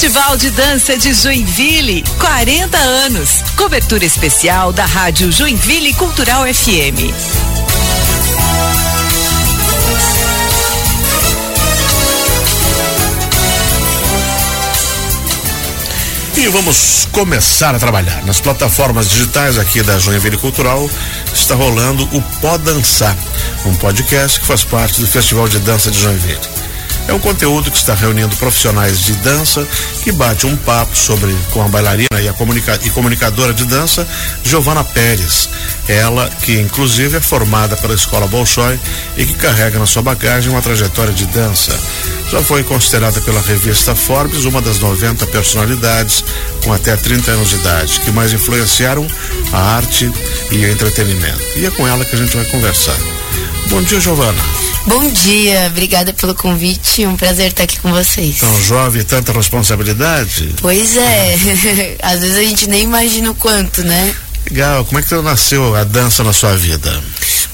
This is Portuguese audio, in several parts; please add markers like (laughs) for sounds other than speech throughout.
Festival de Dança de Joinville, 40 anos. Cobertura especial da Rádio Joinville Cultural FM. E vamos começar a trabalhar. Nas plataformas digitais aqui da Joinville Cultural está rolando o Pó Dançar, um podcast que faz parte do Festival de Dança de Joinville. É um conteúdo que está reunindo profissionais de dança que bate um papo sobre com a bailarina e a comunica, e comunicadora de dança Giovana Pérez. Ela que inclusive é formada pela Escola Bolshoi e que carrega na sua bagagem uma trajetória de dança. Já foi considerada pela revista Forbes uma das 90 personalidades com até 30 anos de idade que mais influenciaram a arte e o entretenimento. E é com ela que a gente vai conversar. Bom dia, Giovana. Bom dia, obrigada pelo convite. Um prazer estar aqui com vocês. Tão jovem, tanta responsabilidade. Pois é, (laughs) às vezes a gente nem imagina o quanto, né? Legal. Como é que nasceu a dança na sua vida?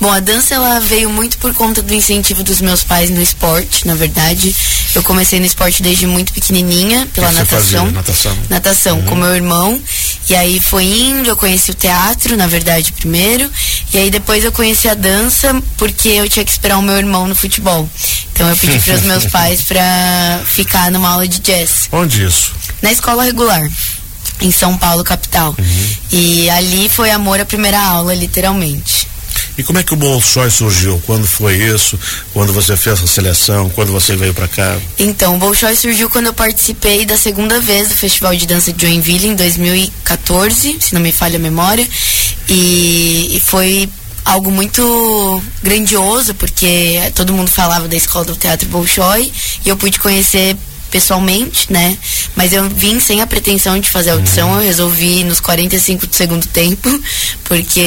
Bom, a dança ela veio muito por conta do incentivo dos meus pais no esporte, na verdade. Eu comecei no esporte desde muito pequenininha, pela natação. Natação. Natação, Uhum. com meu irmão. E aí foi indo, eu conheci o teatro, na verdade, primeiro. E aí depois eu conheci a dança, porque eu tinha que esperar o meu irmão no futebol. Então eu pedi para os meus (laughs) pais para ficar numa aula de jazz Onde isso? na escola regular em São Paulo capital e ali foi amor à primeira aula literalmente E como é que o Bolshoi surgiu? Quando foi isso? Quando você fez a seleção? Quando você veio para cá? então o Bolshoi surgiu quando eu participei da segunda vez do Festival de Dança de Joinville em 2014 se não me falha a memória e, e foi algo muito grandioso porque todo mundo falava da escola do teatro Bolshoi e eu pude conhecer pessoalmente, né? Mas eu vim sem a pretensão de fazer audição, eu resolvi nos 45 do segundo tempo, (laughs) porque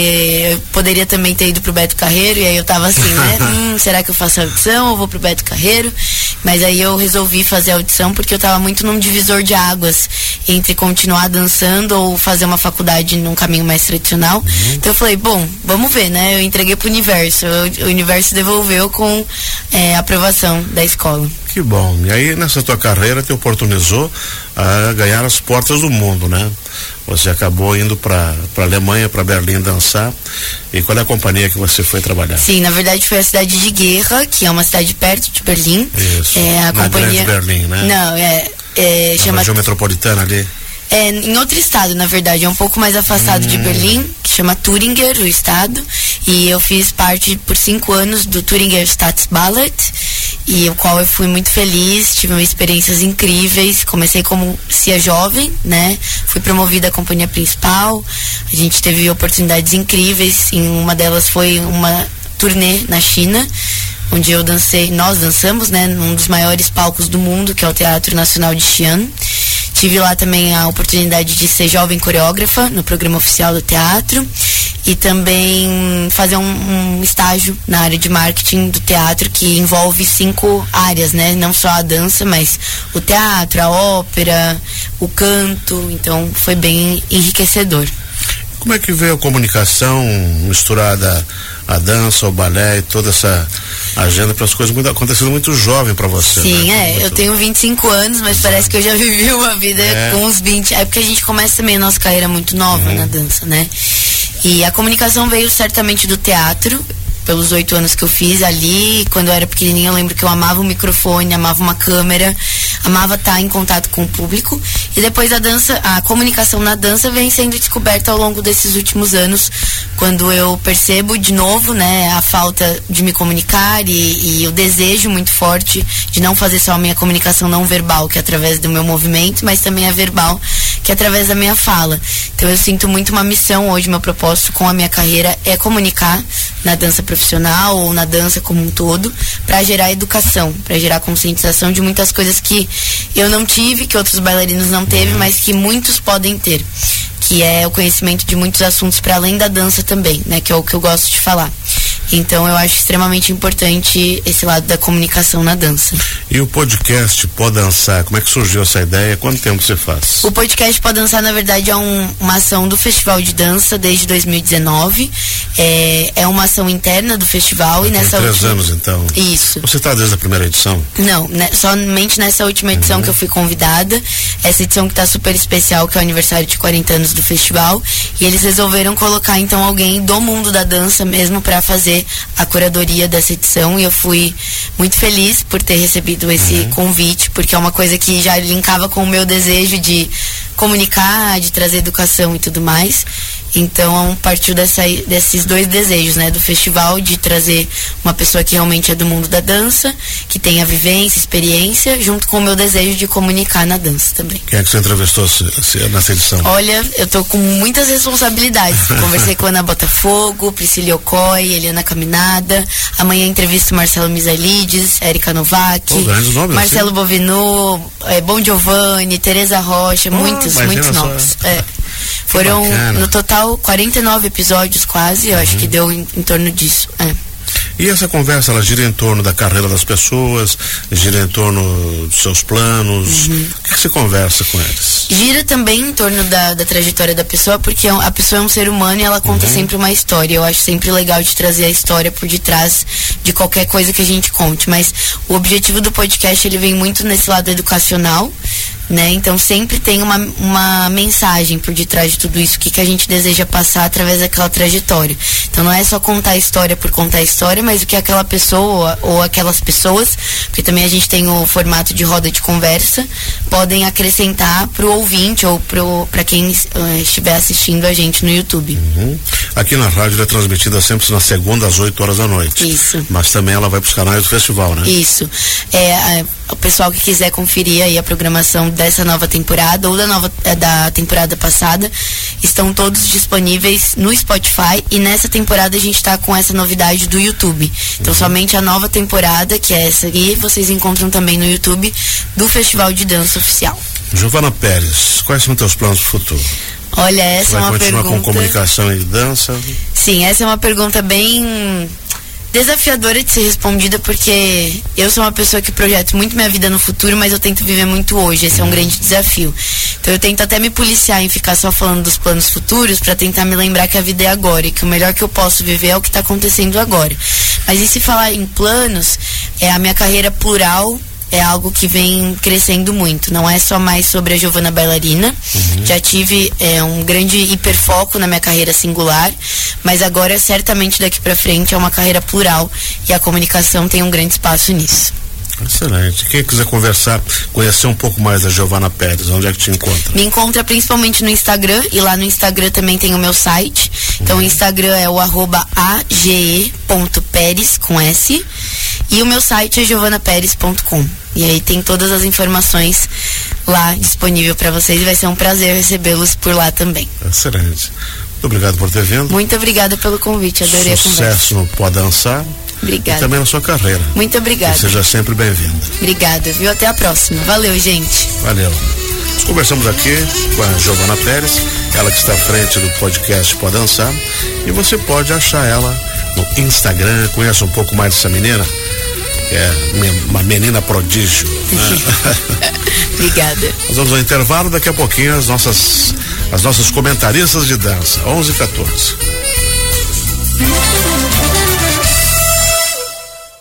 eu poderia também ter ido pro Beto Carreiro, e aí eu tava assim, né? (laughs) Hum, será que eu faço audição ou vou pro Beto Carreiro? Mas aí eu resolvi fazer audição porque eu tava muito num divisor de águas entre continuar dançando ou fazer uma faculdade num caminho mais tradicional. Então eu falei, bom, vamos ver, né? Eu entreguei pro universo, o universo devolveu com é, aprovação da escola. Que bom. E aí, nessa tua carreira, te oportunizou a ganhar as portas do mundo, né? Você acabou indo para a Alemanha, para Berlim dançar. E qual é a companhia que você foi trabalhar? Sim, na verdade foi a cidade de Guerra, que é uma cidade perto de Berlim. Isso. É a Na companhia. Grande Berlim, né? Não, é. é Na chama região metropolitana ali. é em outro estado, na verdade, é um pouco mais afastado de Berlim, que chama Thüringer, o estado. E eu fiz parte por cinco anos do Thüringer Staatsballet, e o qual eu fui muito feliz, tive experiências incríveis. Comecei como Cia Jovem, né? Fui promovida à companhia principal. A gente teve oportunidades incríveis. Em uma delas foi uma turnê na China onde eu dancei, nós dançamos, né, num dos maiores palcos do mundo, que é o Teatro Nacional de Xi'an. Tive lá também a oportunidade de ser jovem coreógrafa no programa oficial do teatro e também fazer um, um estágio na área de marketing do teatro que envolve cinco áreas, né? Não só a dança, mas o teatro, a ópera, o canto. Então foi bem enriquecedor. Como é que veio a comunicação misturada à dança, ao balé e toda essa agenda para as coisas muito, acontecendo muito jovem para você? Sim, né? é. Eu Muito- tenho 25 anos, mas parece que eu já (laughs) vivi uma vida É. com uns 20. É porque a gente começa também a nossa carreira muito nova na dança, né? E a comunicação veio certamente do teatro. Pelos oito anos que eu fiz ali, quando eu era pequenininha, eu lembro que eu amava o microfone, amava uma câmera, amava estar em contato com o público. E depois a dança, a comunicação na dança vem sendo descoberta ao longo desses últimos anos, quando eu percebo de novo, né, a falta de me comunicar e, e o desejo muito forte de não fazer só a minha comunicação não verbal, que é através do meu movimento, mas também a verbal, que é através da minha fala. Então eu sinto muito uma missão hoje, meu propósito com a minha carreira é comunicar na dança profissional ou na dança como um todo, para gerar educação, para gerar conscientização de muitas coisas que eu não tive, que outros bailarinos não teve, mas que muitos podem ter, que é o conhecimento de muitos assuntos para além da dança também, né, que é o que eu gosto de falar. Então eu acho extremamente importante esse lado da comunicação na dança. E o podcast Pode Dançar, como é que surgiu essa ideia? Quanto tempo você faz? O podcast Pode Dançar, na verdade, é um, uma ação do Festival de Dança desde 2019. É, é uma ação interna do festival e nessa três última... anos então. Isso. Você está desde a primeira edição? Não, né, somente nessa última edição Uhum. que eu fui convidada. Essa edição que tá super especial, que é o aniversário de 40 anos do festival. E eles resolveram colocar então alguém do mundo da dança mesmo para fazer a curadoria dessa edição. E eu fui muito feliz por ter recebido esse Uhum. convite, porque é uma coisa que já linkava com o meu desejo de comunicar, de trazer educação e tudo mais. Então partiu dessa, desses dois desejos, né? Do festival de trazer uma pessoa que realmente é do mundo da dança, que tenha vivência, experiência, junto com o meu desejo de comunicar na dança também. Quem é que você entrevistou nessa edição? Olha, eu tô com muitas responsabilidades. (laughs) Conversei com a Ana Botafogo, Priscila Ocoy, Eliana Caminada. Amanhã entrevisto Marcelo Misalides, Érica Novak, nomes, Marcelo assim. Bovinu, é, Bom Giovanni, Tereza Rocha, muitos, imagina muitos só. nomes. É. Foram, bacana. Uhum. no total, 49 episódios quase, eu acho que deu em, em torno disso. É. E essa conversa, ela gira em torno da carreira das pessoas, gira em torno dos seus planos. Uhum. O que, que você conversa com eles? gira também em torno da, da trajetória da pessoa, porque é a pessoa é um ser humano e ela conta sempre uma história. Eu acho sempre legal de trazer a história por detrás de qualquer coisa que a gente conte. Mas o objetivo do podcast ele vem muito nesse lado educacional, né? Então sempre tem uma, uma mensagem por detrás de tudo isso, o que, que a gente deseja passar através daquela trajetória. Então não é só contar a história por contar a história, mas o que aquela pessoa ou aquelas pessoas, porque também a gente tem o formato de roda de conversa, podem acrescentar pro ouvinte ou para quem eh, estiver assistindo a gente no YouTube. Uhum. Aqui na rádio ela é transmitida sempre na segunda às 8 horas da noite. Isso. Mas também ela vai para os canais do festival, né? Isso. É, a- o pessoal que quiser conferir aí a programação dessa nova temporada ou da nova eh, da temporada passada, estão todos disponíveis no Spotify e nessa temporada a gente está com essa novidade do YouTube. Então somente a nova temporada, que é essa aqui, vocês encontram também no YouTube do Festival de Dança Oficial. Giovana Pérez, quais são teus planos para o futuro? Olha, essa é uma continuar com pergunta. comunicação e dança? Sim, essa é uma pergunta bem desafiadora de ser respondida porque eu sou uma pessoa que projeto muito minha vida no futuro, mas eu tento viver muito hoje. Esse é um grande desafio. Então eu tento até me policiar em ficar só falando dos planos futuros para tentar me lembrar que a vida é agora e que o melhor que eu posso viver é o que está acontecendo agora. Mas e se falar em planos, é a minha carreira plural é algo que vem crescendo muito. Não é só mais sobre a Giovana bailarina. Já tive é, um grande hiperfoco na minha carreira singular, mas agora certamente daqui para frente é uma carreira plural e a comunicação tem um grande espaço nisso. Excelente. Quem quiser conversar, conhecer um pouco mais da Giovana Pérez, onde é que te encontra? Me encontra principalmente no Instagram e lá no Instagram também tem o meu site. Então o Instagram é o arroba age.peres com S e o meu site é giovanaperes.com. E aí tem todas as informações lá disponível para vocês e vai ser um prazer recebê-los por lá também. Excelente. Muito obrigado por ter vindo. Muito obrigada pelo convite, adorei a conversa. Sucesso no Pode Dançar e Obrigada. também na sua carreira. Muito obrigada. Que seja sempre bem-vinda. Obrigada, viu? Até a próxima. Valeu, gente. Valeu. Nós conversamos aqui com a Giovana Pérez, ela que está à frente do podcast Pode Dançar, e você pode achar ela no Instagram, conhece um pouco mais dessa menina, é uma menina prodígio. né? (laughs) Obrigada. Nós vamos ao intervalo, daqui a pouquinho as nossas, as nossas comentaristas de dança, 11 e 14.